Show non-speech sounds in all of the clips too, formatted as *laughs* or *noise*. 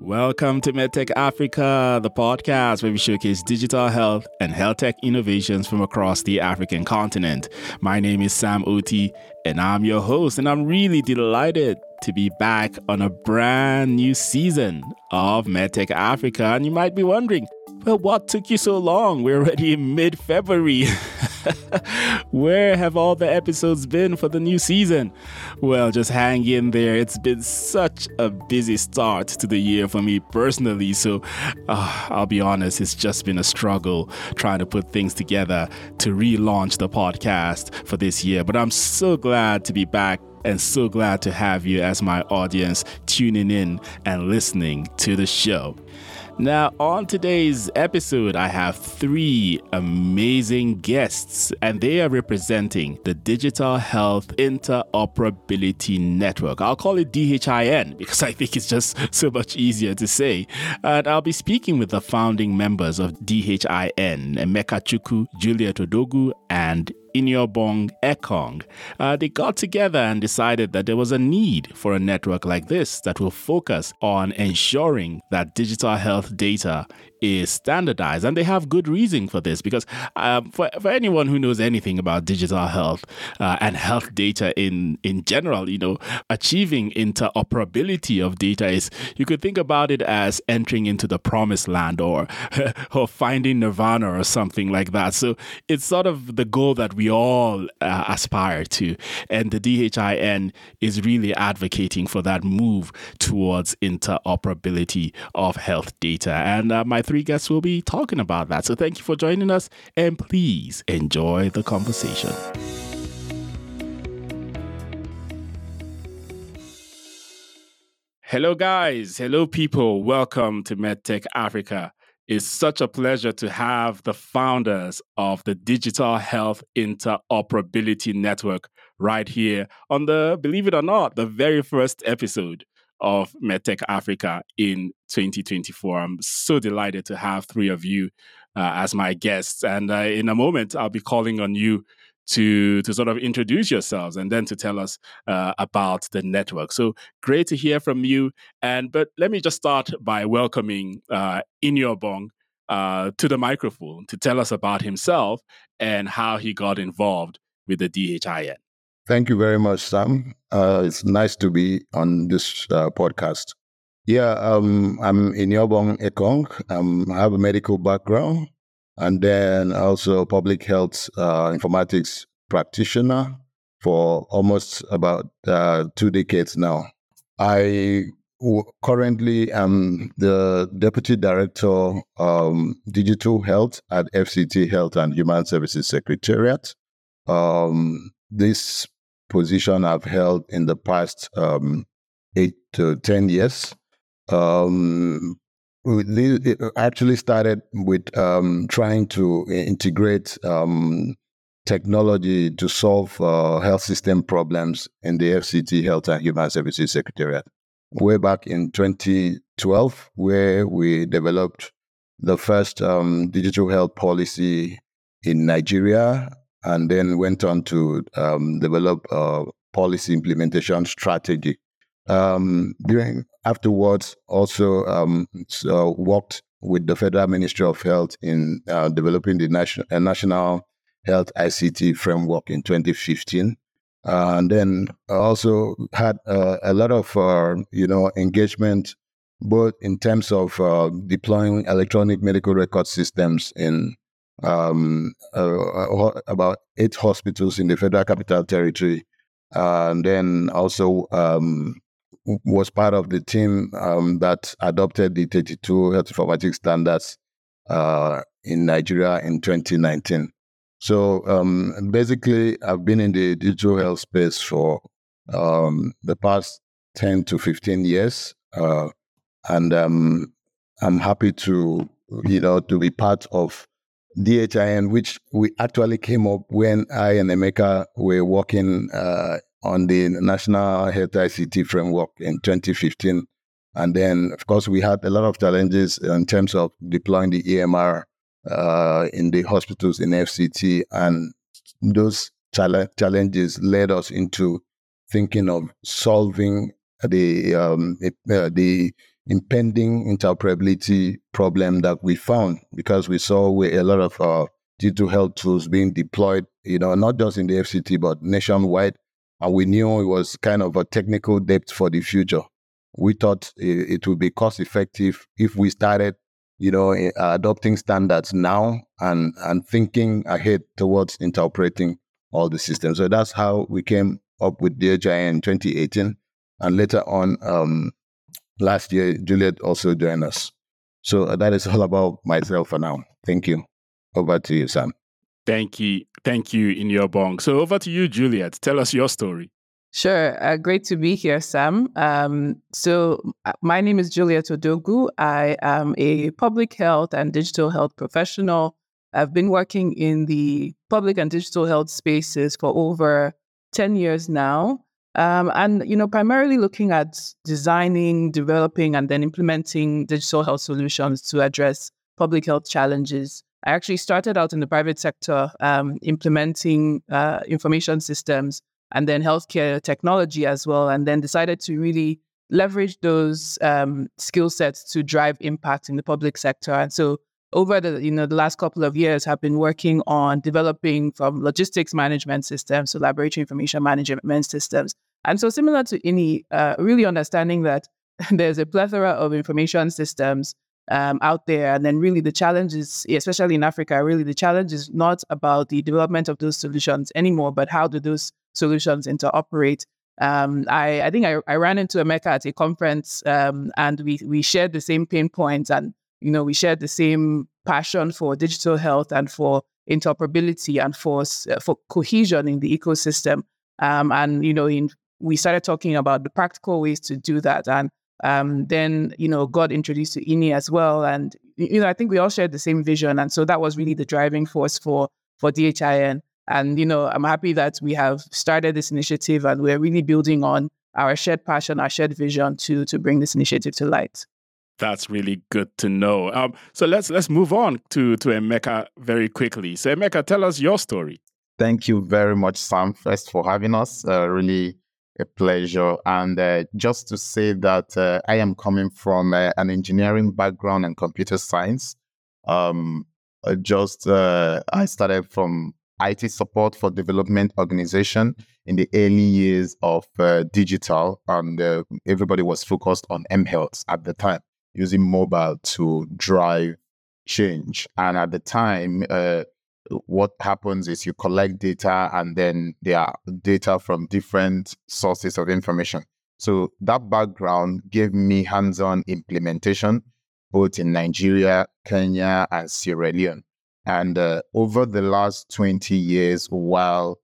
Welcome to MedxTek Africa, the podcast where we showcase digital health and health tech innovations from across the African continent. My name is Sam Oti, and I'm your host, and I'm really delighted to be back on a brand new season of MedxTek Africa. And you might be wondering, well, what took you so long? We're already in mid February. *laughs* Where have all the episodes been for the new season? Well, just hang in there. It's been such a busy start to the year for me personally. So uh, I'll be honest, it's just been a struggle trying to put things together to relaunch the podcast for this year. But I'm so glad to be back and so glad to have you as my audience tuning in and listening to the show. Now, on today's episode, I have three amazing guests, and they are representing the Digital Health Interoperability Network. I'll call it DHIN because I think it's just so much easier to say. And I'll be speaking with the founding members of DHIN, Emeka Chukwu, Juliet Odogwu, and Iniobong Ekong, uh, they got together and decided that there was a need for a network like this that will focus on ensuring that digital health data is standardized. And they have good reason for this because um, for, for anyone who knows anything about digital health uh, and health data in, in general, you know, achieving interoperability of data is, you could think about it as entering into the promised land or, *laughs* or finding nirvana or something like that. So it's sort of the goal that we all uh, aspire to. And the DHIN is really advocating for that move towards interoperability of health data. And uh, my three guests will be talking about that. So thank you for joining us and please enjoy the conversation. Hello, guys. Hello, people. Welcome to MedxTek Africa. It's such a pleasure to have the founders of the Digital Health Interoperability Network right here on the, believe it or not, the very first episode of MedxTek Africa in 2024. I'm so delighted to have three of you uh, as my guests. And uh, in a moment, I'll be calling on you to to sort of introduce yourselves and then to tell us uh, about the network. So great to hear from you. And but let me just start by welcoming uh, Iniobong uh, to the microphone to tell us about himself and how he got involved with the DHIN. Thank you very much, Sam. Uh, it's nice to be on this uh, podcast. Yeah, um, I'm Iniobong Ekong. Um, I have a medical background and then also public health uh, informatics practitioner for almost about uh, two decades now. I w- currently am the deputy director um, digital health at FCT Health and Human Services Secretariat. Um, this position I've held in the past um, eight to 10 years. Um, it actually started with um, trying to integrate um, technology to solve uh, health system problems in the FCT Health and Human Services Secretariat. Way back in 2012, where we developed the first um, digital health policy in Nigeria and then went on to um, develop a policy implementation strategy. Um, during afterwards, also um, so worked with the Federal Ministry of Health in uh, developing the national, uh, national Health ICT framework in 2015. Uh, and then also had uh, a lot of uh, you know engagement both in terms of uh, deploying electronic medical record systems in um, uh, uh, about eight hospitals in the Federal Capital Territory, and then also um, was part of the team um, that adopted the 32 health informatics standards uh, in Nigeria in 2019. So um, basically, I've been in the digital health space for um, the past 10 to 15 years, uh, and um, I'm happy to you know to be part of DHIN, which we actually came up when I and Emeka were working uh, on the National Health ICT framework in 2015. And then, of course, we had a lot of challenges in terms of deploying the EMR uh, in the hospitals in FCT. And those challenges led us into thinking of solving the um, uh, the impending interoperability problem that we found because we saw a lot of uh, digital health tools being deployed, you know, not just in the FCT, but nationwide. And we knew it was kind of a technical debt for the future. We thought it, it would be cost effective if we started, you know, adopting standards now and, and thinking ahead towards interoperating all the systems. So that's how we came up with DHIN in 2018. And later on, um, last year, Juliet also joined us. So uh, that is all about myself for now. Thank you. Over to you, Sam. Thank you. Thank you, Iniobong. So over to you, Juliet. Tell us your story. Sure. Uh, great to be here, Sam. Um, so, uh, my name is Juliet Odogwu. I am a public health and digital health professional. I've been working in the public and digital health spaces for over 10 years now. Um, and you know, primarily looking at designing, developing, and then implementing digital health solutions to address public health challenges. I actually started out in the private sector, um, implementing uh, information systems and then healthcare technology as well, and then decided to really leverage those um, skill sets to drive impact in the public sector. And so over the you know the last couple of years have been working on developing from logistics management systems to laboratory information management systems and so, similar to INI, uh, really understanding that *laughs* there's a plethora of information systems um, out there. And then, really, the challenge is, especially in Africa, really the challenge is not about the development of those solutions anymore, but how do those solutions interoperate? Um, I, I think I, I, ran into Emeka at a conference um, and we, we shared the same pain points and you know we shared the same passion for digital health and for interoperability and for for cohesion in the ecosystem. Um, and you know, in we started talking about the practical ways to do that. And um, then, you know, got introduced to INI as well. And, you know, I think we all shared the same vision. And so that was really the driving force for, for DHIN. And, you know, I'm happy that we have started this initiative and we're really building on our shared passion, our shared vision to, to bring this initiative to light. That's really good to know. Um, so let's let's move on to to Emeka very quickly. So Emeka, tell us your story. Thank you very much, Sam, first for having us. Uh, really a pleasure. And uh, just to say that uh, I am coming from uh, an engineering background and computer science. Um, uh, just uh, I started from IT support for development organization in the early years of digital, and everybody was focused on mHealth at the time, using mobile to drive change. And at the time, what happens is you collect data and then there are data from different sources of information. So that background gave me hands on implementation both in Nigeria, Kenya, and Sierra Leone. And uh, over the last 20 years, while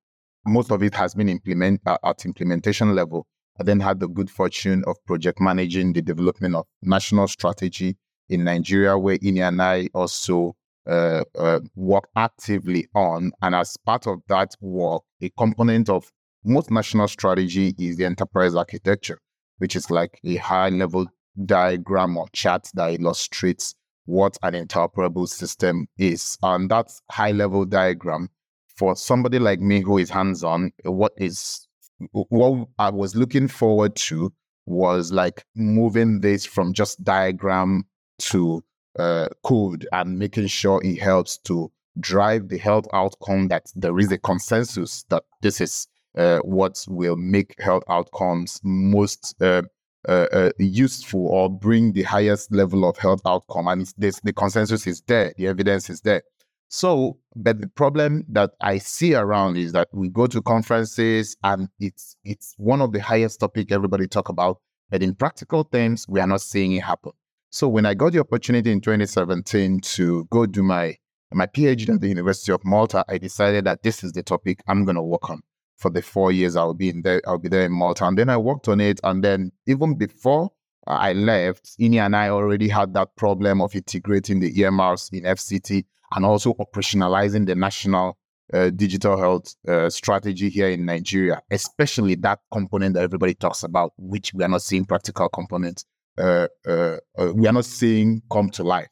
most of it has been implement, uh, at implementation level, I then had the good fortune of project managing the development of national strategy in Nigeria, where INI and I also uh, uh, work actively on. And as part of that work, a component of most national strategy is the enterprise architecture, which is like a high level diagram or chart that illustrates what an interoperable system is. And that high level diagram, for somebody like me who is hands on, what is what I was looking forward to was like moving this from just diagram to uh, code and making sure it helps to drive the health outcome that there is a consensus that this is uh, what will make health outcomes most uh, uh, uh useful or bring the highest level of health outcome. And this, the consensus is there, the evidence is there. So, but the problem that I see around is that we go to conferences and it's it's one of the highest topic everybody talk about, but in practical terms, we are not seeing it happen. So when I got the opportunity in 2017 to go do my my PhD at the University of Malta, I decided that this is the topic I'm going to work on for the four years I'll be in there. I'll be there in Malta, and then I worked on it. And then even before I left, INI and I already had that problem of integrating the EMRs in FCT and also operationalizing the national uh, digital health uh, strategy here in Nigeria, especially that component that everybody talks about, which we are not seeing practical components uh, uh, uh, we are not seeing come to life.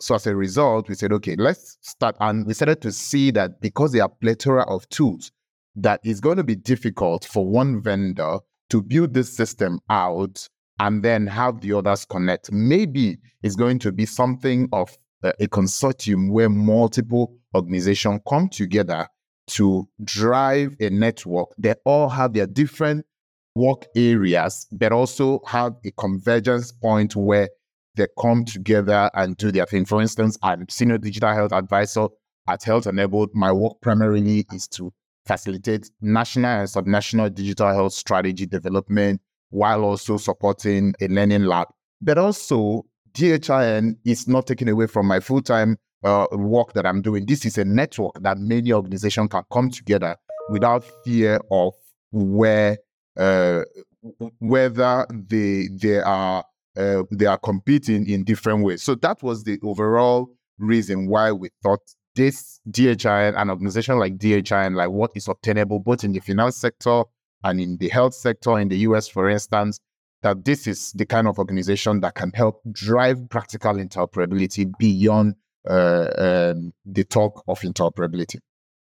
So as a result, we said, okay, let's start. And we started to see that because there are plethora of tools, that it's going to be difficult for one vendor to build this system out and then have the others connect. Maybe it's going to be something of a, a consortium where multiple organizations come together to drive a network. They all have their different work areas, but also have a convergence point where they come together and do their thing. For instance, I'm senior digital health advisor at Health Enabled. My work primarily is to facilitate national and subnational digital health strategy development while also supporting a learning lab. But also, DHIN is not taken away from my full time uh, work that I'm doing. This is a network that many organizations can come together without fear of where whether they they are uh, they are competing in different ways. So that was the overall reason why we thought this DHIN, an organization like DHIN, like what is obtainable both in the finance sector and in the health sector in the US, for instance, that this is the kind of organization that can help drive practical interoperability beyond uh, um, the talk of interoperability.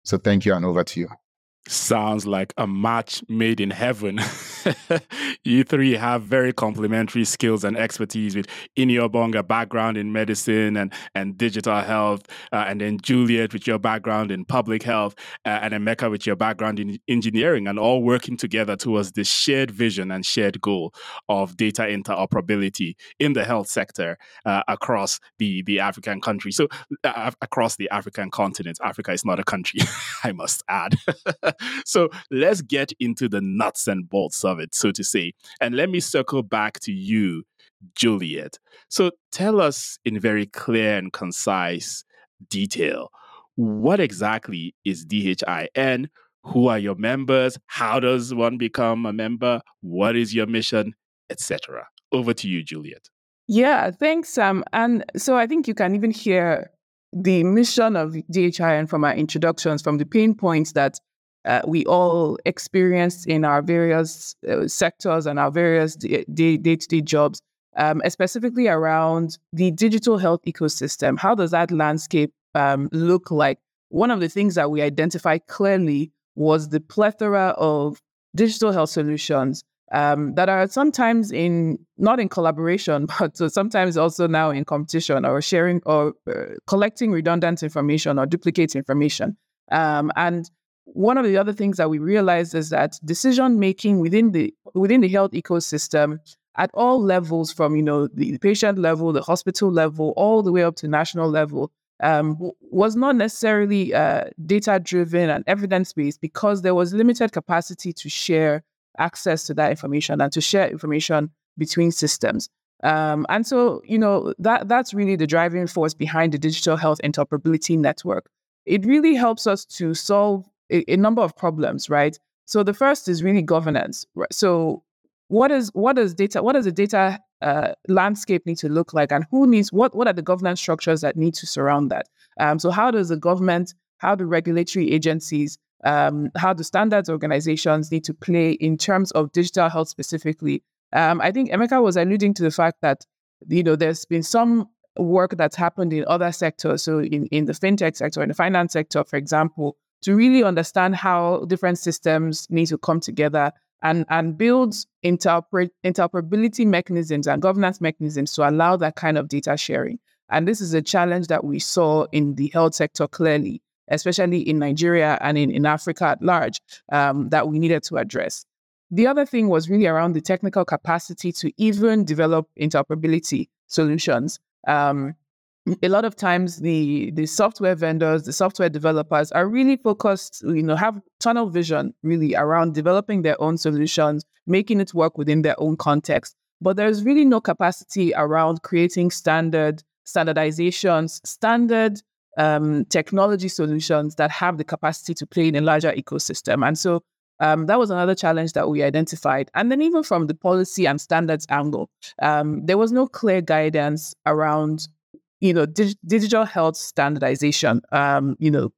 So thank you, and over to you. Sounds like a match made in heaven. *laughs* you three have very complementary skills and expertise with Iniobong, background in medicine and, and digital health, uh, and then Juliet with your background in public health, uh, and Emeka with your background in engineering, and all working together towards this shared vision and shared goal of data interoperability in the health sector uh, across the, the African country. So, uh, across the African continent. Africa is not a country, *laughs* I must add. *laughs* *laughs* so let's get into the nuts and bolts of it, so to say. And let me circle back to you, Juliet. So tell us in very clear and concise detail what exactly is DHIN? Who are your members? How does one become a member? What is your mission, etc. Over to you, Juliet. Yeah, thanks, Sam. And so I think you can even hear the mission of DHIN from our introductions, from the pain points that uh, we all experience in our various uh, sectors and our various day to day jobs, um, specifically around the digital health ecosystem. How does that landscape um, look like? One of the things that we identified clearly was the plethora of digital health solutions um, that are sometimes in not in collaboration, *laughs* but sometimes also now in competition or sharing or uh, collecting redundant information or duplicate information. Um, and one of the other things that we realized is that decision making within the within the health ecosystem at all levels from you know the patient level the hospital level all the way up to national level um, was not necessarily uh, data driven and evidence based because there was limited capacity to share access to that information and to share information between systems. Um, and so you know that that's really the driving force behind the digital health interoperability network. It really helps us to solve a, number of problems, right? So the first is really governance. So what is what does data what does the data uh, landscape need to look like, and who needs what? What are the governance structures that need to surround that? Um, so how does the government, how do regulatory agencies, um, how do standards organizations need to play in terms of digital health specifically? Um, I think Emeka was alluding to the fact that you know there's been some work that's happened in other sectors. So in, in the fintech sector, in the finance sector, for example, to really understand how different systems need to come together and, and build interpret, interoperability mechanisms and governance mechanisms to allow that kind of data sharing. And this is a challenge that we saw in the health sector clearly, especially in Nigeria and in, in Africa at large, um, that we needed to address. The other thing was really around the technical capacity to even develop interoperability solutions. Um, a lot of times the the software vendors the software developers are really focused you know have tunnel vision really around developing their own solutions making it work within their own context but there's really no capacity around creating standard standardizations standard um, technology solutions that have the capacity to play in a larger ecosystem and so um, that was another challenge that we identified. And then, even from the policy and standards angle, um, there was no clear guidance around you know, dig- digital health standardization, um, you know,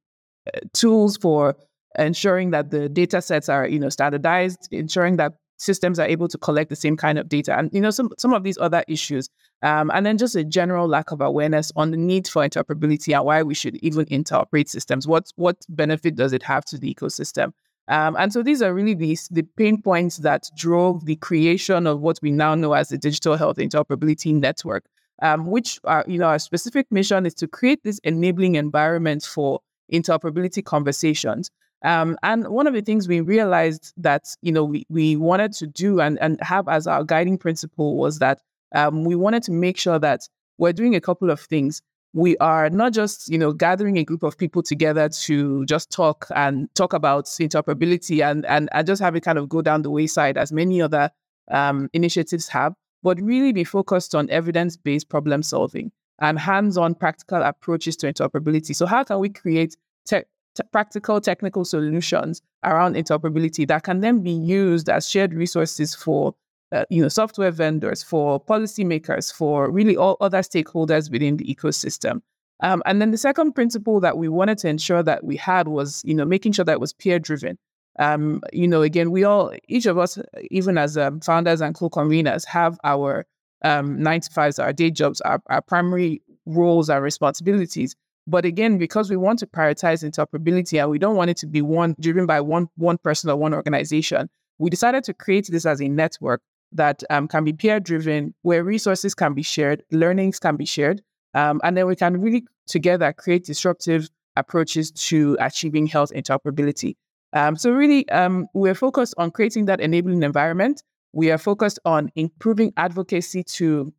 uh, tools for ensuring that the data sets are, you know, standardized, ensuring that systems are able to collect the same kind of data and, you know, some, some of these other issues. Um, and then just a general lack of awareness on the need for interoperability and why we should even interoperate systems. What, what benefit does it have to the ecosystem? Um, and so these are really the, the pain points that drove the creation of what we now know as the Digital Health Interoperability Network, um, which are, you know, our specific mission is to create this enabling environment for interoperability conversations. Um, and one of the things we realized that, you know, we, we wanted to do and, and have as our guiding principle was that um, we wanted to make sure that we're doing a couple of things we are not just you know gathering a group of people together to just talk and talk about interoperability and and, and just have it kind of go down the wayside as many other um, initiatives have but really be focused on evidence-based problem solving and hands-on practical approaches to interoperability so how can we create te- te- practical technical solutions around interoperability that can then be used as shared resources for uh, you know, software vendors, for policymakers, for really all other stakeholders within the ecosystem. Um, and then the second principle that we wanted to ensure that we had was, you know, making sure that it was peer driven. Um, you know, again, we all, each of us, even as um, founders and co-conveners, have our um, nine to fives, our day jobs, our, our primary roles, our responsibilities. But again, because we want to prioritize interoperability and we don't want it to be one driven by one one person or one organization, we decided to create this as a network that um, can be peer driven, where resources can be shared, learnings can be shared, um, and then we can really together create disruptive approaches to achieving health interoperability. Um, so, really, um, we're focused on creating that enabling environment. We are focused on improving advocacy to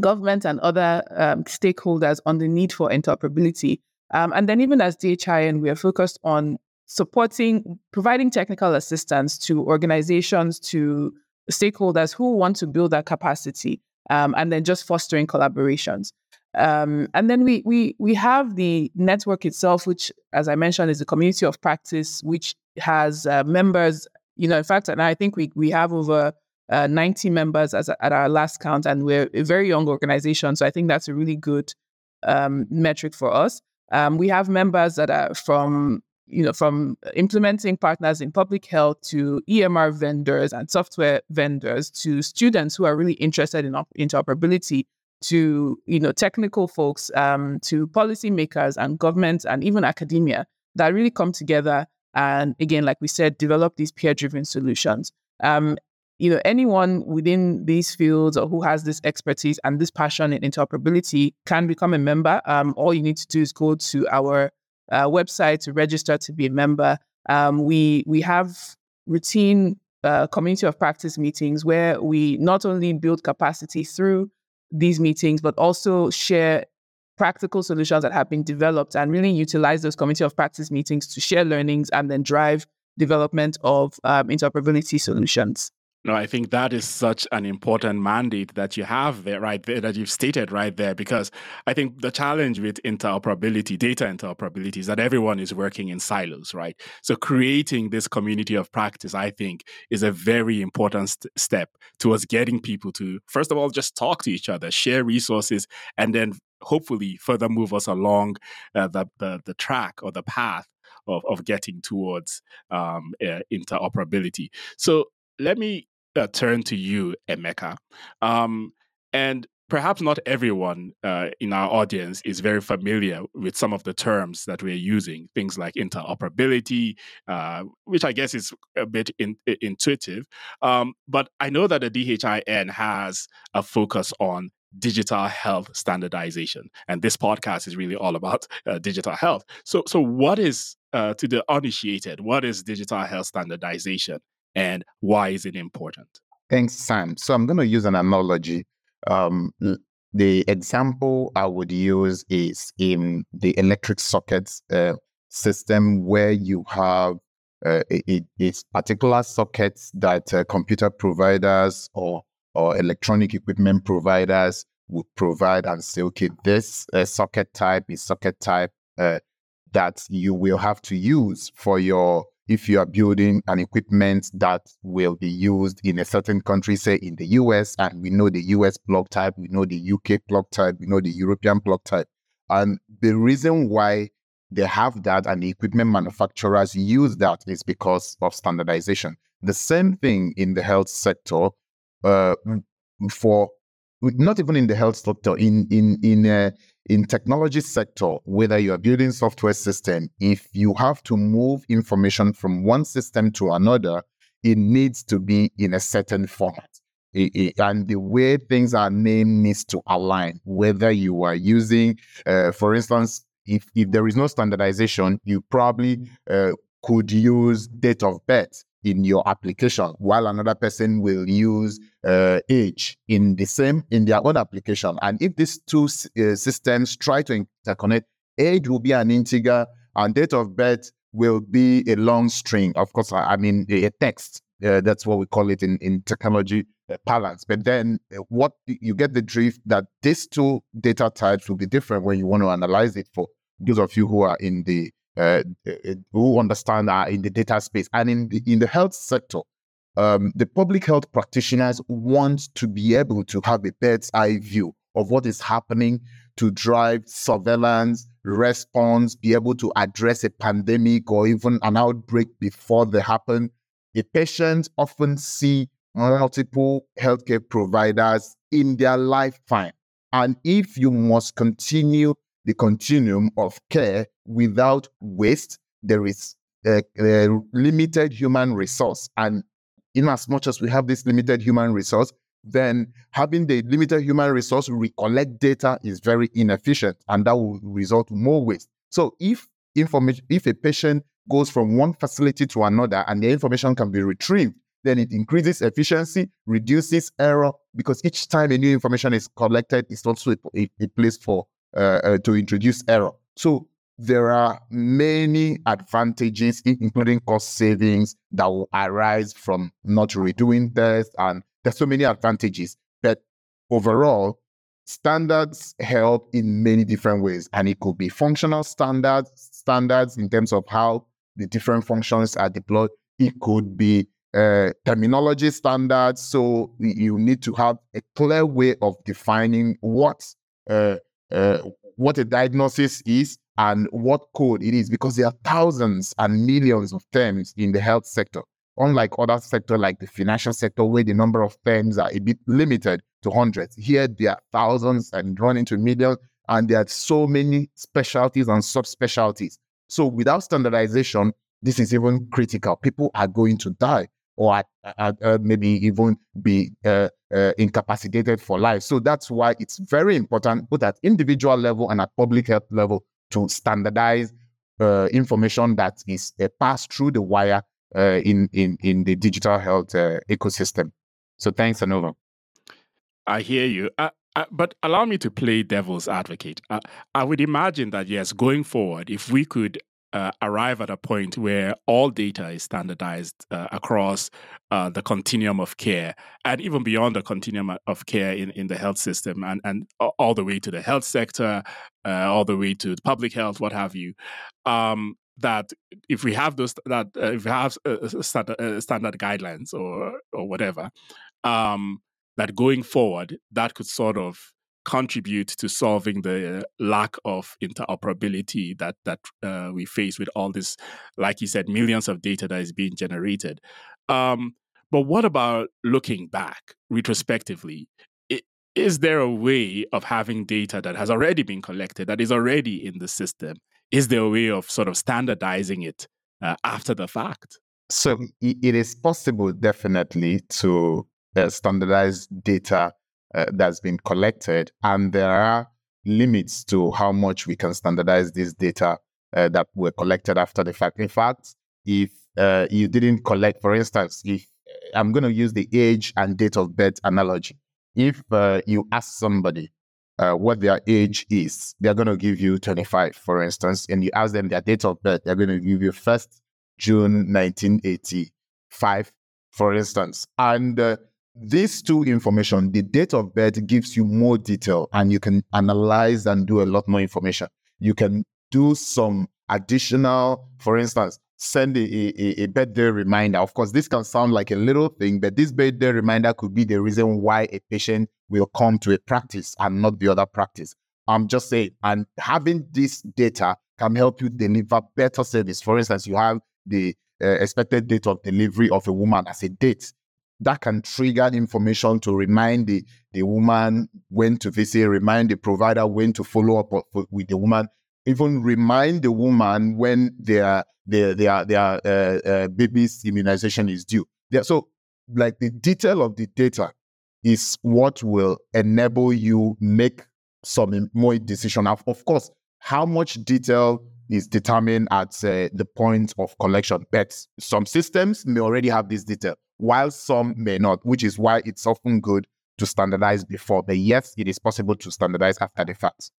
government and other um, stakeholders on the need for interoperability. Um, and then, even as DHIN, we are focused on supporting, providing technical assistance to organizations to stakeholders who want to build that capacity um, and then just fostering collaborations. Um, and then we we we have the network itself, which, as I mentioned, is a community of practice, which has uh, members. You know, in fact, and I think we we have over uh, 90 members as at our last count, and we're a very young organization. So I think that's a really good um, metric for us. Um, we have members that are from you know, from implementing partners in public health to EMR vendors and software vendors to students who are really interested in interoperability to, you know, technical folks, um, to policymakers and governments and even academia that really come together and again, like we said, develop these peer-driven solutions. Um, you know, anyone within these fields or who has this expertise and this passion in interoperability can become a member. Um, all you need to do is go to our uh, website to register to be a member. Um, we we have routine uh, community of practice meetings where we not only build capacity through these meetings, but also share practical solutions that have been developed and really utilize those community of practice meetings to share learnings and then drive development of um, interoperability solutions. No, I think that is such an important mandate that you have there, right there, that you've stated right there, because I think the challenge with interoperability, data interoperability, is that everyone is working in silos, right? So creating this community of practice, I think, is a very important st- step towards getting people to, first of all, just talk to each other, share resources, and then hopefully further move us along uh, the, the, the track or the path of, of getting towards um, uh, interoperability. So let me uh, turn to you, Emeka. Um, and perhaps not everyone uh, in our audience is very familiar with some of the terms that we're using, things like interoperability, uh, which I guess is a bit in, intuitive. Um, but I know that the DHIN has a focus on digital health standardization, and this podcast is really all about uh, digital health. So, so what is uh, to the uninitiated? What is digital health standardization, and why is it important? Thanks, Sam. So I'm going to use an analogy. Um, the example I would use is in the electric sockets uh, system where you have uh, a, a, particular sockets that uh, computer providers or or electronic equipment providers would provide and say, okay, this uh, socket type is socket type uh, that you will have to use for your if you are building an equipment that will be used in a certain country, say in the US, and we know the US block type, we know the UK block type, we know the European block type. And the reason why they have that and the equipment manufacturers use that is because of standardization. The same thing in the health sector uh, for not even in the health sector in in in uh, in technology sector, whether you're building software system, if you have to move information from one system to another, it needs to be in a certain format. It, it, and the way things are named needs to align. Whether you are using, uh, for instance, if, if there is no standardization, you probably uh, could use date of birth in your application while another person will use uh, age in the same in their own application. And if these two uh, systems try to interconnect age will be an integer and date of birth will be a long string. Of course i mean a text uh, that's what we call it in, in technology parlance but then uh, what you get the drift that these two data types will be different when you want to analyze it for those of you who are in the uh, uh, who understand are in the data space and in the in the health sector. Um, the public health practitioners want to be able to have a bird's eye view of what is happening to drive surveillance, response, be able to address a pandemic or even an outbreak before they happen. A patient often see multiple healthcare providers in their lifetime. And if you must continue the continuum of care without waste. There is a, a limited human resource. And in as much as we have this limited human resource, then having the limited human resource recollect data is very inefficient and that will result in more waste. So if information, if a patient goes from one facility to another and the information can be retrieved, then it increases efficiency, reduces error, because each time a new information is collected, it's also a, a, place for uh, uh, to introduce error. So there are many advantages, including cost savings that will arise from not redoing tests, and there's so many advantages. But overall, standards help in many different ways, and it could be functional standards, standards in terms of how the different functions are deployed. It could be uh, terminology standards. So you need to have a clear way of defining what uh, uh, what a diagnosis is and what code it is because there are thousands and millions of terms in the health sector. Unlike other sectors like the financial sector, where the number of terms are a bit limited to hundreds, here there are thousands and running to millions, and there are so many specialties and subspecialties. So without standardization, this is even critical. People are going to die or uh, maybe even be uh, uh, incapacitated for life. So that's why it's very important, both at individual level and at public health level, to standardize uh, information that is uh, passed through the wire uh, in, in, in the digital health ecosystem. So thanks, Anova. I hear you. but allow me to play devil's advocate. I would imagine that, yes, going forward, if we could uh, arrive at a point where all data is standardized uh, across uh, the continuum of care and even beyond the continuum of care in, in the health system and, and all the way to the health sector, uh, all the way to public health, what have you. Um, that if we have those that uh, if we have uh, standard, standard guidelines or or whatever, um, that going forward that could sort of contribute to solving the lack of interoperability that that uh, we face with all this, like you said, millions of data that is being generated. Um, but what about looking back retrospectively? Is there a way of having data that has already been collected, that is already in the system? Is there a way of sort of standardizing it uh, after the fact? So it is possible, definitely, to uh, standardize data uh, that's been collected, and there are limits to how much we can standardize this data uh, that were collected after the fact. In fact, if uh, you didn't collect, for instance, if uh, I'm going to use the age and date of birth analogy, if uh, you ask somebody uh, what their age is, they're going to give you 25, for instance, and you ask them their date of birth, they're going to give you 1st June 1985, for instance. And these two information, the date of birth gives you more detail and you can analyze and do a lot more information. You can do some additional, for instance, send a, a, a, birthday reminder. Of course, this can sound like a little thing, but this birthday reminder could be the reason why a patient will come to a practice and not the other practice. I'm just saying, and having this data can help you deliver better service. For instance, you have the uh, expected date of delivery of a woman as a date that can trigger information to remind the, the woman when to visit, remind the provider when to follow up with the woman, even remind the woman when their their their, their uh, uh, baby's immunization is due. Yeah, so like the detail of the data is what will enable you make some more decision. Of course, how much detail is determined at uh, the point of collection. But some systems may already have this detail, while some may not, which is why it's often good to standardize before. But yes, it is possible to standardize after the fact.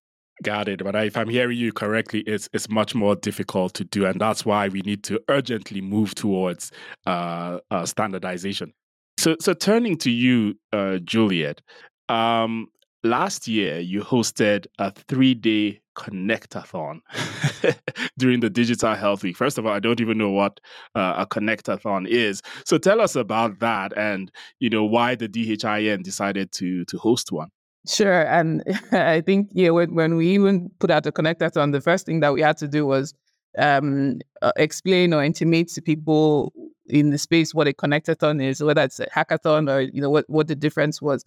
Got it. But if I'm hearing you correctly, it's it's much more difficult to do, and that's why we need to urgently move towards uh, uh, standardization. So, so turning to you, uh, Juliet, um, last year you hosted a three day connectathon *laughs* *laughs* during the digital health week. First of all i don't even know what uh, a connectathon is. So tell us about that and you know why the dhin decided to to host one. Sure and *laughs* i think yeah when, when we even put out a connectathon the first thing that we had to do was um, uh, explain or intimate to people in the space what a connectathon is whether it's a hackathon or you know what, what the difference was.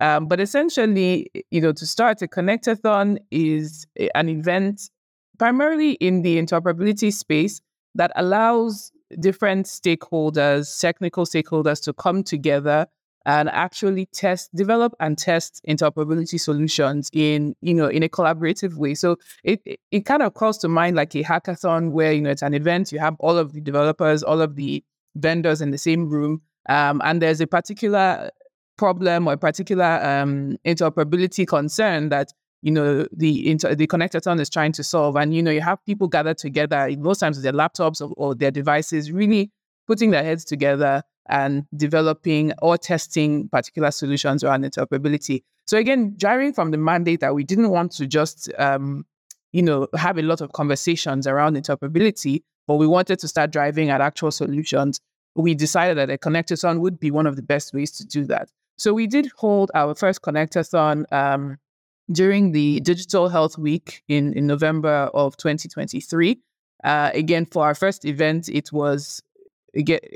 Um, but essentially, you know, to start, a connectathon is an event primarily in the interoperability space that allows different stakeholders, technical stakeholders, to come together and actually test, develop, and test interoperability solutions in you know in a collaborative way. So it it, kind of calls to mind like a hackathon where you know it's an event. You have all of the developers, all of the vendors in the same room, um, and there's a particular problem or a particular um, interoperability concern that you know the inter- the connectathon is trying to solve and you know you have people gathered together most times their laptops or, or, their devices really putting their heads together and developing or testing particular solutions around interoperability. So again driving from the mandate that we didn't want to just um, you know have a lot of conversations around interoperability but we wanted to start driving at actual solutions we decided that a connectathon would be one of the best ways to do that. So we did hold our first Connectathon um, during the Digital Health Week in, in November of 2023. Uh, again, for our first event, it was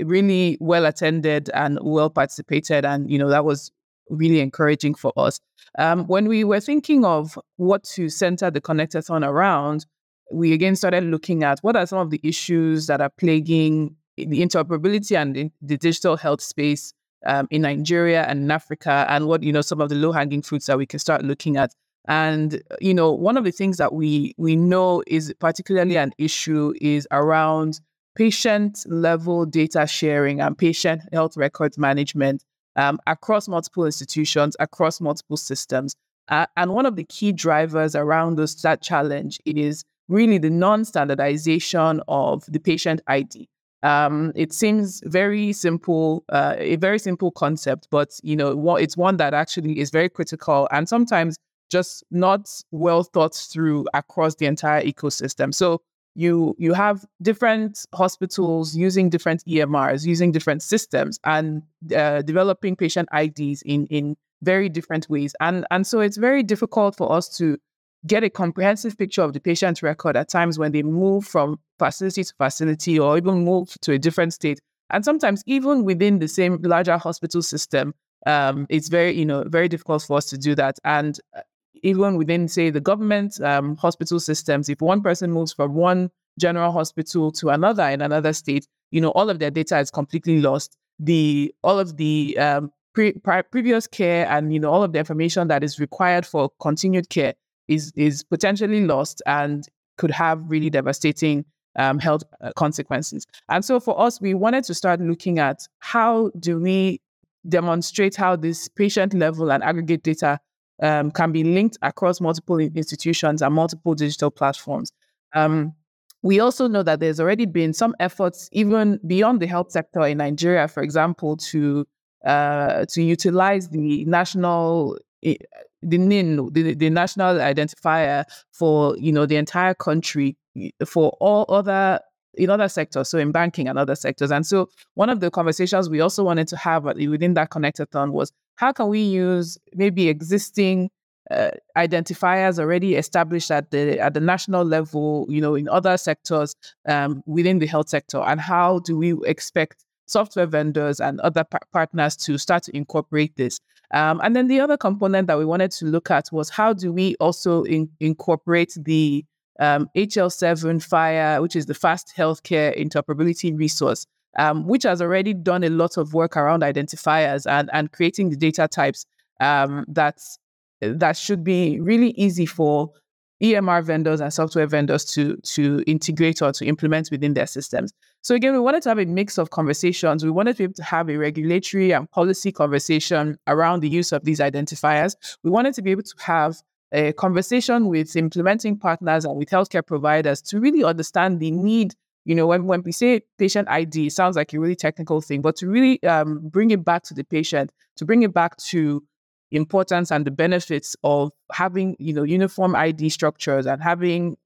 really well attended and well participated, and you know that was really encouraging for us. Um, when we were thinking of what to center the Connectathon around, we again started looking at what are some of the issues that are plaguing the interoperability and the digital health space um, in Nigeria and in Africa, and what you know some of the low hanging fruits that we can start looking at. And you know, one of the things that we we know is particularly an issue is around patient level data sharing and patient health records management um, across multiple institutions, across multiple systems. Uh, and one of the key drivers around this, that challenge is really the non standardization of the patient ID. Um, it seems very simple, uh, a very simple concept, but you know, it's one that actually is very critical and sometimes just not well thought through across the entire ecosystem. So you you have different hospitals using different EMRs, using different systems, and uh, developing patient IDs in in very different ways. And and so it's very difficult for us to get a comprehensive picture of the patient's record at times when they move from facility to facility or even move to a different state. And sometimes even within the same larger hospital system, um, it's very, you know, very difficult for us to do that. And uh, even within, say, the government um, hospital systems, if one person moves from one general hospital to another in another state, you know, all of their data is completely lost. The all of the um, pre- pre- previous care and you know all of the information that is required for continued care is is potentially lost and could have really devastating um, health uh, consequences. And so for us, we wanted to start looking at how do we demonstrate how this patient level and aggregate data um, can be linked across multiple institutions and multiple digital platforms. Um, we also know that there's already been some efforts, even beyond the health sector in Nigeria, for example, to uh, to utilize the national the NIN, the, the national identifier for you know the entire country for all other in other sectors, so in banking and other sectors. And so one of the conversations we also wanted to have within that connectathon was how can we use maybe existing uh, identifiers already established at the at the national level, you know, in other sectors um, within the health sector, and how do we expect software vendors and other par- partners to start to incorporate this. Um, and then the other component that we wanted to look at was how do we also in- incorporate the um, HL7 FHIR, which is the Fast Healthcare Interoperability Resource, um, which has already done a lot of work around identifiers and, and creating the data types um, that should be really easy for EMR vendors and software vendors to, to integrate or to implement within their systems. So again, we wanted to have a mix of conversations. We wanted to be able to have a regulatory and policy conversation around the use of these identifiers. We wanted to be able to have a conversation with implementing partners and with healthcare providers to really understand the need. You know, when, when we say patient ID, it sounds like a really technical thing, but to really um, bring it back to the patient, to bring it back to importance and the benefits of having, you know, uniform ID structures and having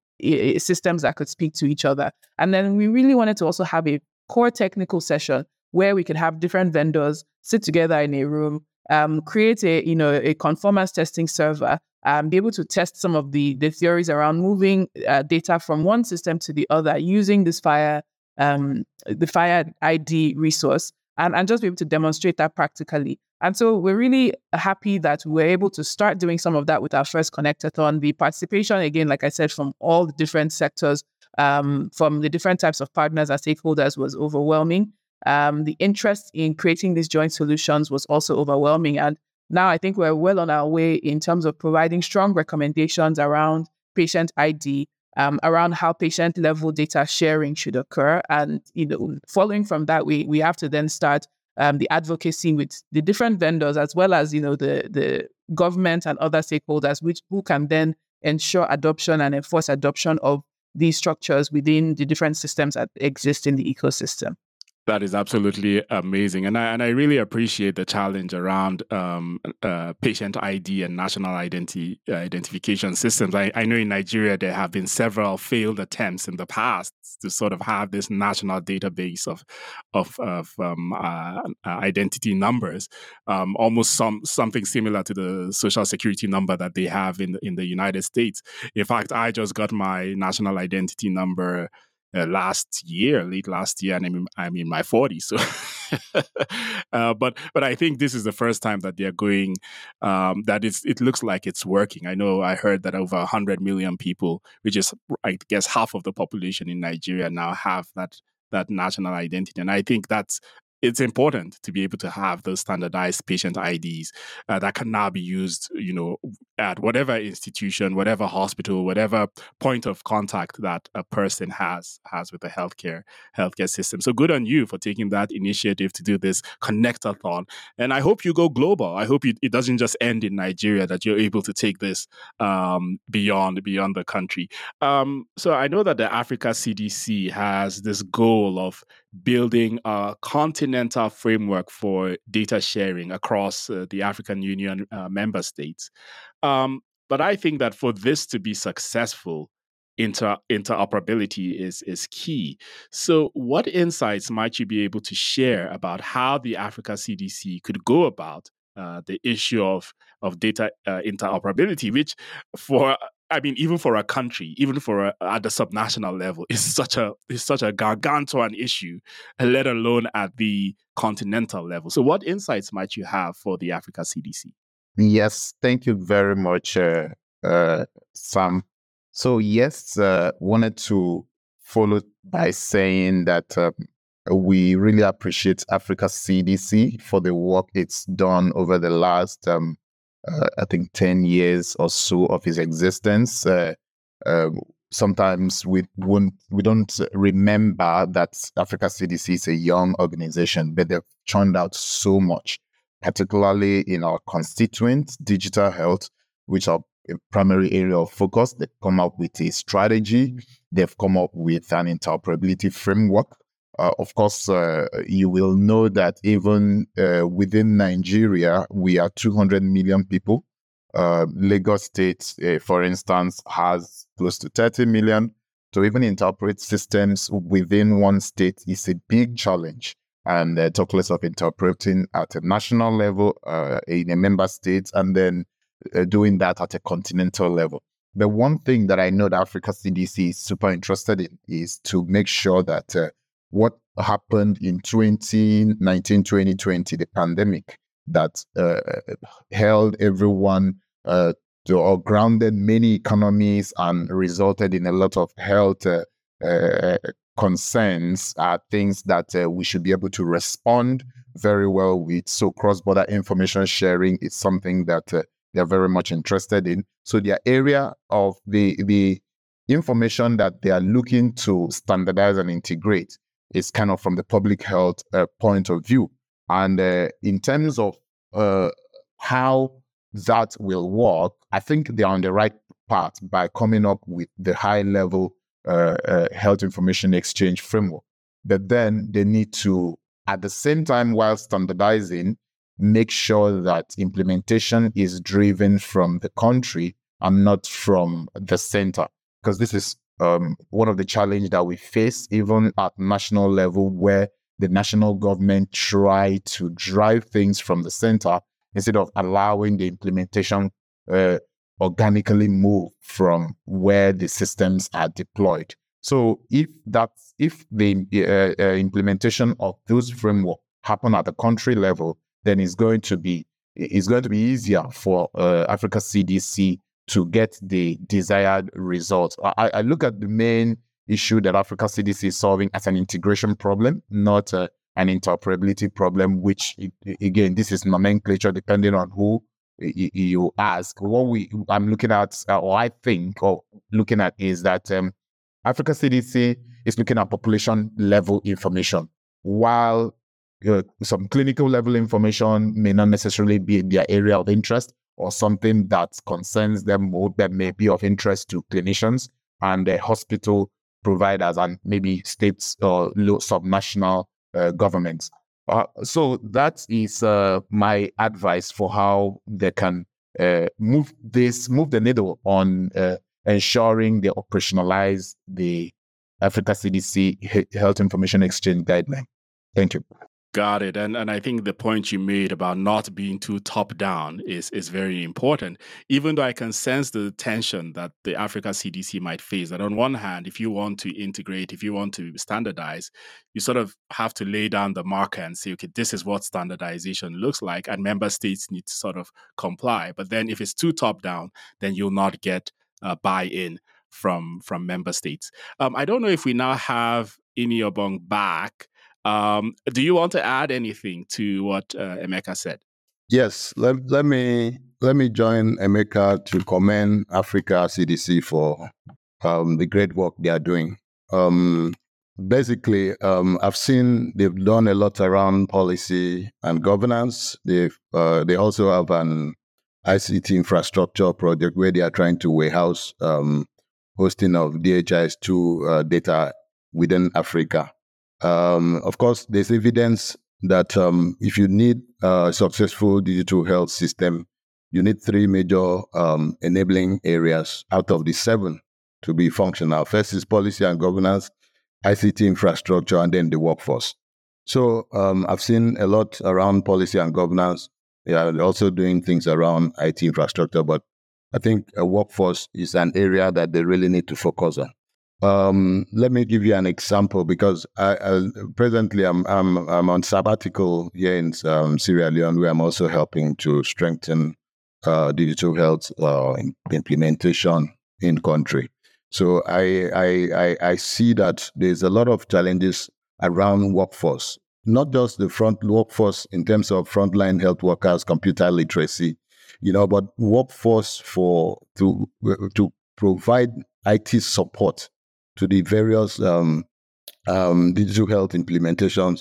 systems that could speak to each other. And then we really wanted to also have a core technical session where we could have different vendors sit together in a room, um, create a you know a conformance testing server, um, be able to test some of the the theories around moving uh, data from one system to the other using this FHIR um, the FHIR ID resource, and and just be able to demonstrate that practically. And so we're really happy that we're able to start doing some of that with our first Connectathon. The participation, again, like I said, from all the different sectors, um, from the different types of partners and stakeholders was overwhelming. Um, the interest in creating these joint solutions was also overwhelming. And now I think we're well on our way in terms of providing strong recommendations around patient ID, um, around how patient level data sharing should occur. And you know, following from that, we we have to then start um, the advocacy with the different vendors as well as you know the the government and other stakeholders, which who can then ensure adoption and enforce adoption of these structures within the different systems that exist in the ecosystem. That is absolutely amazing, and I and I really appreciate the challenge around um, uh, patient ID and national identity uh, identification systems. I, I know in Nigeria there have been several failed attempts in the past to sort of have this national database of of, of um, uh, uh identity numbers, um, almost some something similar to the social security number that they have in the, in the United States. In fact, I just got my national identity number uh, last year, late last year, and I'm in, I'm in my 40s. So, *laughs* uh, but but I think this is the first time that they're going. Um, that it's it looks like it's working. I know I heard that over 100 million people, which is I guess half of the population in Nigeria, now have that that national identity, and I think that's it's important to be able to have those standardized patient IDs uh, that can now be used, you know, at whatever institution, whatever hospital, whatever point of contact that a person has has with the healthcare healthcare system. So good on you for taking that initiative to do this connectathon, and I hope you go global. I hope you, it doesn't just end in Nigeria; that you're able to take this um, beyond beyond the country. Um, so I know that the Africa CDC has this goal of building a continental framework for data sharing across uh, the African Union uh, member states. Um, but I think that for this to be successful, inter interoperability is is key. So, what insights might you be able to share about how the Africa CDC could go about uh, the issue of of data uh, interoperability, which for I mean, even for a country, even for a, at the subnational level, *laughs* is such a is such a gargantuan issue, let alone at the continental level. So, what insights might you have for the Africa CDC? Yes, thank you very much, uh, uh, Sam. So, yes, uh, wanted to follow by saying that um, we really appreciate Africa CDC for the work it's done over the last um, uh, I think, 10 years or so of his existence. Uh, uh, sometimes we won't, we don't remember that Africa CDC is a young organization, but they've churned out so much, particularly in our constituent digital health, which are a primary area of focus. They've come up with a strategy. They've come up with an interoperability framework uh, of course, uh, you will know that even uh, within Nigeria, we are 200 million people. Uh, Lagos State, uh, for instance, has close to 30 million. So even interpret systems within one state is a big challenge. And uh, talk less of interpreting at a national level in a member state, and then doing that at a continental level. The one thing that I know that Africa CDC is super interested in is to make sure that what happened in 2019, 2020, the pandemic that uh, held everyone uh, to, or grounded many economies and resulted in a lot of health uh, uh concerns are things that uh, we should be able to respond very well with. So cross-border information sharing is something that uh, they're very much interested in. So their area of the the information that they are looking to standardize and integrate is kind of from the public health uh, point of view. And uh, in terms of uh, how that will work, I think they're on the right path by coming up with the high level uh, uh, health information exchange framework. But then they need to, at the same time, while standardizing, make sure that implementation is driven from the country and not from the center. Because this is um, one of the challenges that we face, even at national level, where the national government try to drive things from the center instead of allowing the implementation uh, organically move from where the systems are deployed. So if that if the uh, uh, implementation of those framework happen at the country level, then it's going to be it's going to be easier for uh, Africa CDC to get the desired results. I, I, look at the main issue that Africa CDC is solving as an integration problem, not uh, an interoperability problem. Which again, this is nomenclature depending on who you ask. What we I'm looking at, uh, or I think, or looking at, is that um, Africa CDC is looking at population level information, while uh, some clinical level information may not necessarily be their area of interest or something that concerns them more that may be of interest to clinicians and the hospital providers and maybe states or subnational uh, governments. Uh, so that is uh, my advice for how they can uh, move this, move the needle on uh, ensuring they operationalize the Africa CDC Health Information Exchange guideline. Thank you. Got it. And and I think the point you made about not being too top down is is very important. Even though I can sense the tension that the Africa CDC might face, that on one hand, if you want to integrate, if you want to standardize, you sort of have to lay down the marker and say, okay, this is what standardization looks like, and member states need to sort of comply. But then if it's too top down, then you'll not get uh, buy-in from from member states. Um, I don't know if we now have Iniobong back. Um, do you want to add anything to what uh, Emeka said? Yes, let, let me let me join Emeka to commend Africa CDC for um, the great work they are doing. Um, basically, um, I've seen they've done a lot around policy and governance. They uh, they also have an ICT infrastructure project where they are trying to warehouse um, hosting of DHIS2 uh, data within Africa. Um, of course, there's evidence that um, if you need a successful digital health system, you need three major um, enabling areas out of the seven to be functional. First is policy and governance, ICT infrastructure, and then the workforce. So um, I've seen a lot around policy and governance. They are also doing things around IT infrastructure, but I think a workforce is an area that they really need to focus on. Um, let me give you an example because I, I, presently I'm, I'm, I'm on sabbatical here in um, Sierra Leone, where I'm also helping to strengthen uh, digital health uh, implementation in country. So I, I, I I see that there's a lot of challenges around workforce, not just the front workforce in terms of frontline health workers, computer literacy, you know, but workforce for to to provide IT support to the various um, um, digital health implementations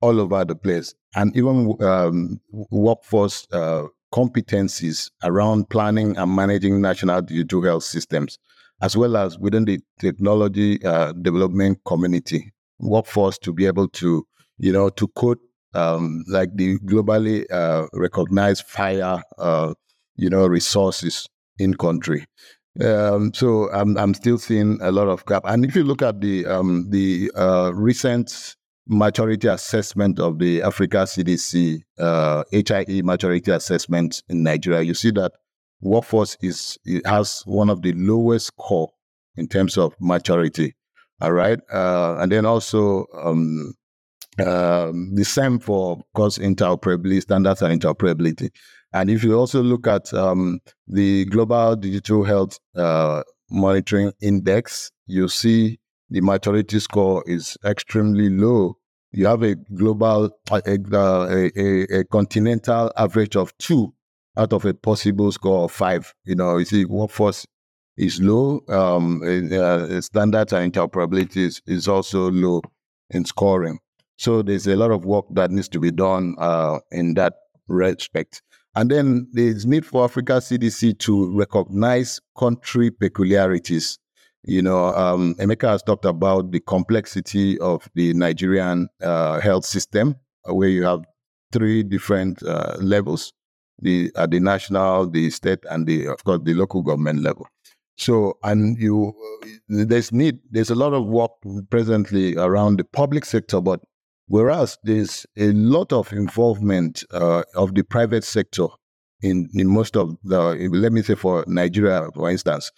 all over the place, and even um, workforce uh, competencies around planning and managing national digital health systems, as well as within the technology uh, development community, workforce to be able to, you know, to code um, like the globally uh, recognized FHIR, uh, you know, resources in country. Um, so I'm I'm still seeing a lot of gap. And if you look at the um, the uh, recent maturity assessment of the Africa CDC uh, HIE maturity assessment in Nigeria, you see that workforce is has one of the lowest score in terms of maturity. All right, uh, and then also um, um, the same for, of course, interoperability, standards and interoperability. And if you also look at um, the Global Digital Health uh, Monitoring Index, you see the maturity score is extremely low. You have a global, a, a, a, continental average of two out of a possible score of five. You know, you see, workforce is low. Um, uh, standards and interoperability is, is also low in scoring. So there's a lot of work that needs to be done uh, in that respect. And then there's need for Africa CDC to recognize country peculiarities. You know, um, Emeka has talked about the complexity of the Nigerian uh, health system, uh, where you have three different uh, levels: the at the national, the state, and the of course the local government level. So, and you, uh, there's need, there's a lot of work presently around the public sector, but Whereas there's a lot of involvement uh, of the private sector in, in most of the, let me say for Nigeria, for instance.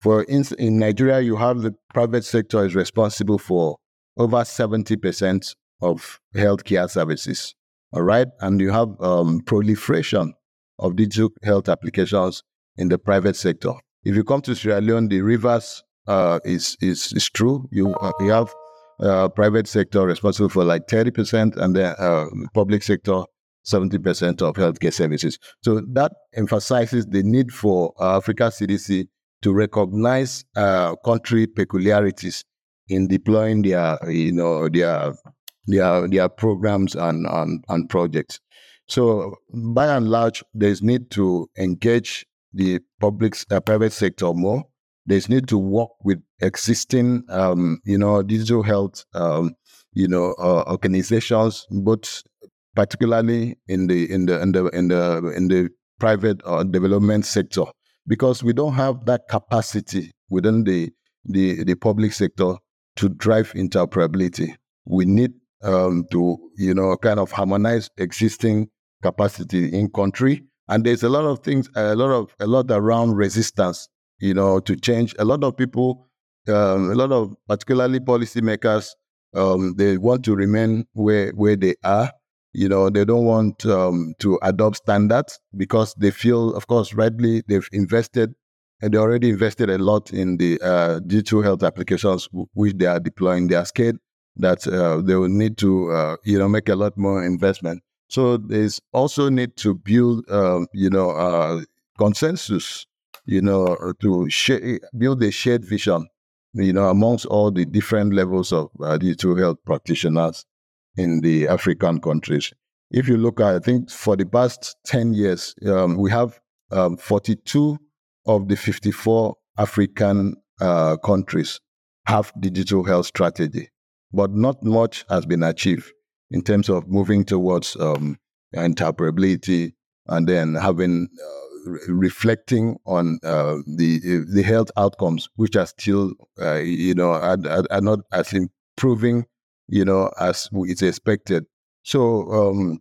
For in, in Nigeria, you have the private sector is responsible for over 70% of healthcare services. All right. And you have um, proliferation of digital health applications in the private sector. If you come to Sierra Leone, the reverse uh, is, is, is true. You, uh, you have uh, private sector responsible for like 30%, and the uh, public sector 70% of healthcare services. So that emphasizes the need for uh, Africa CDC to recognize uh, country peculiarities in deploying their, you know, their their their programs and and, and projects. So by and large, there's need to engage the public uh, private sector more there's need to work with existing, um, you know, digital health, um, you know, uh, organizations, but particularly in the in the in the in the in the private uh, development sector, because we don't have that capacity within the the the public sector to drive interoperability. We need um, to you know kind of harmonize existing capacity in country, and there's a lot of things, a lot of a lot around resistance you know, to change. A lot of people, um, a lot of particularly policymakers, um, they want to remain where where they are. You know, they don't want um, to adopt standards because they feel, of course, rightly they've invested and they already invested a lot in the uh, digital health applications which they are deploying. They are scared that uh, they will need to, uh, you know, make a lot more investment. So there's also need to build, um, you know, uh, consensus you know, to build a shared vision, you know, amongst all the different levels of uh, digital health practitioners in the African countries. If you look at, I think for the past 10 years, um, we have um, 42 of the 54 African uh, countries have digital health strategy, but not much has been achieved in terms of moving towards um, interoperability and then having uh, reflecting on uh, the the health outcomes, which are still, uh, you know, are, are, not as improving, you know, as is expected. So um,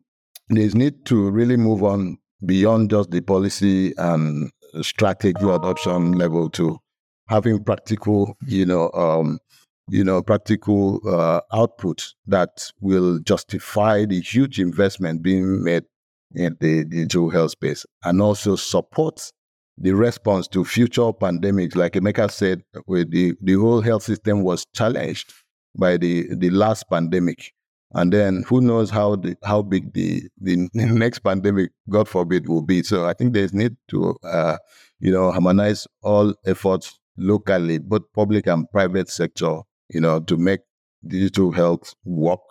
there's need to really move on beyond just the policy and strategy adoption level to having practical, you know, um, you know, practical uh, output that will justify the huge investment being made in the digital health space and also support the response to future pandemics. Like Emeka said, the, the whole health system was challenged by the, the last pandemic. And then who knows how the, how big the, the *laughs* next pandemic, God forbid, will be. So I think there's need to, uh, you know, harmonize all efforts locally, both public and private sector, you know, to make digital health work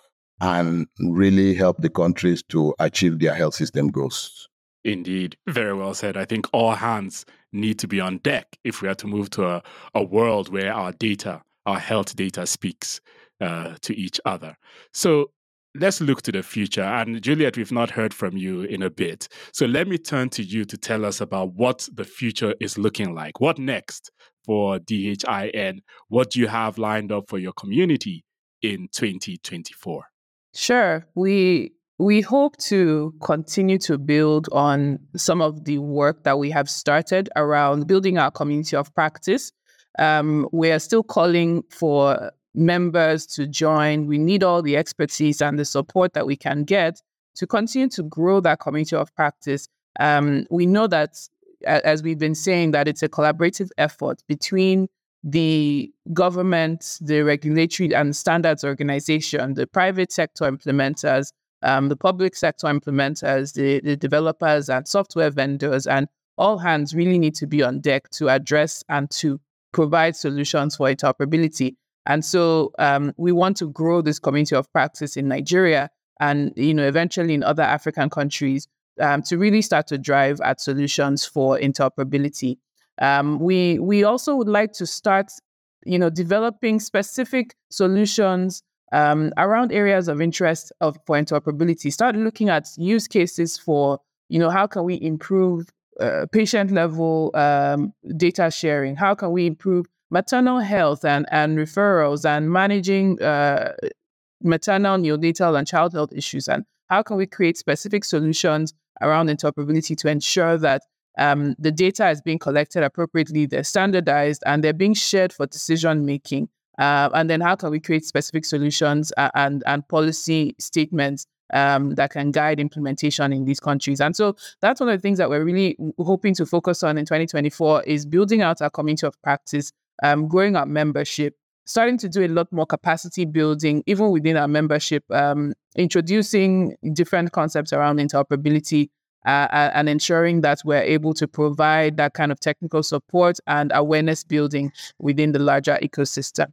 and really help the countries to achieve their health system goals. Indeed, very well said. I think all hands need to be on deck if we are to move to a, a world where our data, our health data, speaks uh, to each other. So let's look to the future. And Juliet, we've not heard from you in a bit. So let me turn to you to tell us about what the future is looking like. What next for DHIN? What do you have lined up for your community in 2024? Sure. We we hope to continue to build on some of the work that we have started around building our community of practice. Um, we are still calling for members to join. We need all the expertise and the support that we can get to continue to grow that community of practice. Um, we know that, as we've been saying, that it's a collaborative effort between the government, the regulatory and standards organization, the private sector implementers, um, the public sector implementers, the, the developers and software vendors, and all hands really need to be on deck to address and to provide solutions for interoperability. And so um, we want to grow this community of practice in Nigeria and you know eventually in other African countries um, to really start to drive at solutions for interoperability. Um, we we also would like to start you know developing specific solutions um, around areas of interest of for interoperability. Start looking at use cases for you know how can we improve uh, patient level um, data sharing? How can we improve maternal health and, and referrals and managing uh, maternal, neonatal, and child health issues? And how can we create specific solutions around interoperability to ensure that um, the data is being collected appropriately, they're standardized, and they're being shared for decision making? Uh, and then how can we create specific solutions uh, and, and policy statements um, that can guide implementation in these countries. And so that's one of the things that we're really hoping to focus on in 2024 is building out our community of practice, um, growing our membership, starting to do a lot more capacity building, even within our membership, um, introducing different concepts around interoperability. Uh, and ensuring that we're able to provide that kind of technical support and awareness building within the larger ecosystem.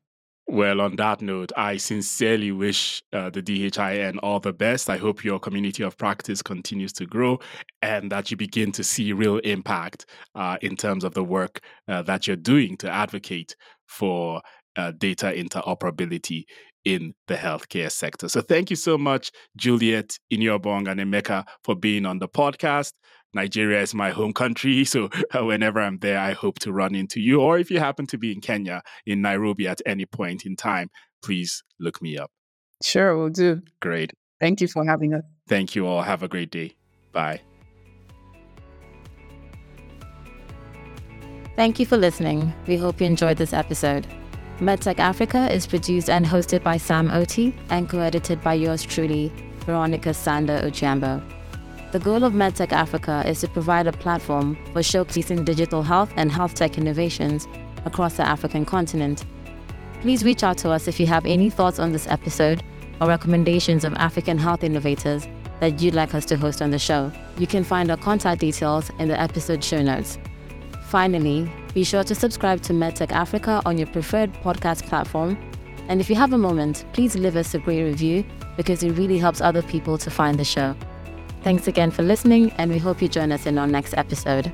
Well, on that note, I sincerely wish uh, the DHIN all the best. I hope your community of practice continues to grow and that you begin to see real impact uh, in terms of the work uh, that you're doing to advocate for uh, data interoperability in the healthcare sector. So, thank you so much, Juliet Iniobong and Emeka, for being on the podcast. Nigeria is my home country. *laughs* So *laughs* whenever I'm there, I hope to run into you. Or if you happen to be in Kenya, in Nairobi at any point in time, please look me up. Sure, we'll do. Great. Thank you for having us. Thank you all. Have a great day. Bye. Thank you for listening. We hope you enjoyed this episode. MedxTek Africa is produced and hosted by Sam Oti and co edited by yours truly, Veronica Sander Ojiambo. The goal of MedxTek Africa is to provide a platform for showcasing digital health and health tech innovations across the African continent. Please reach out to us if you have any thoughts on this episode or recommendations of African health innovators that you'd like us to host on the show. You can find our contact details in the episode show notes. Finally, be sure to subscribe to MedxTek Africa on your preferred podcast platform. And if you have a moment, please leave us a great review because it really helps other people to find the show. Thanks again for listening, and we hope you join us in our next episode.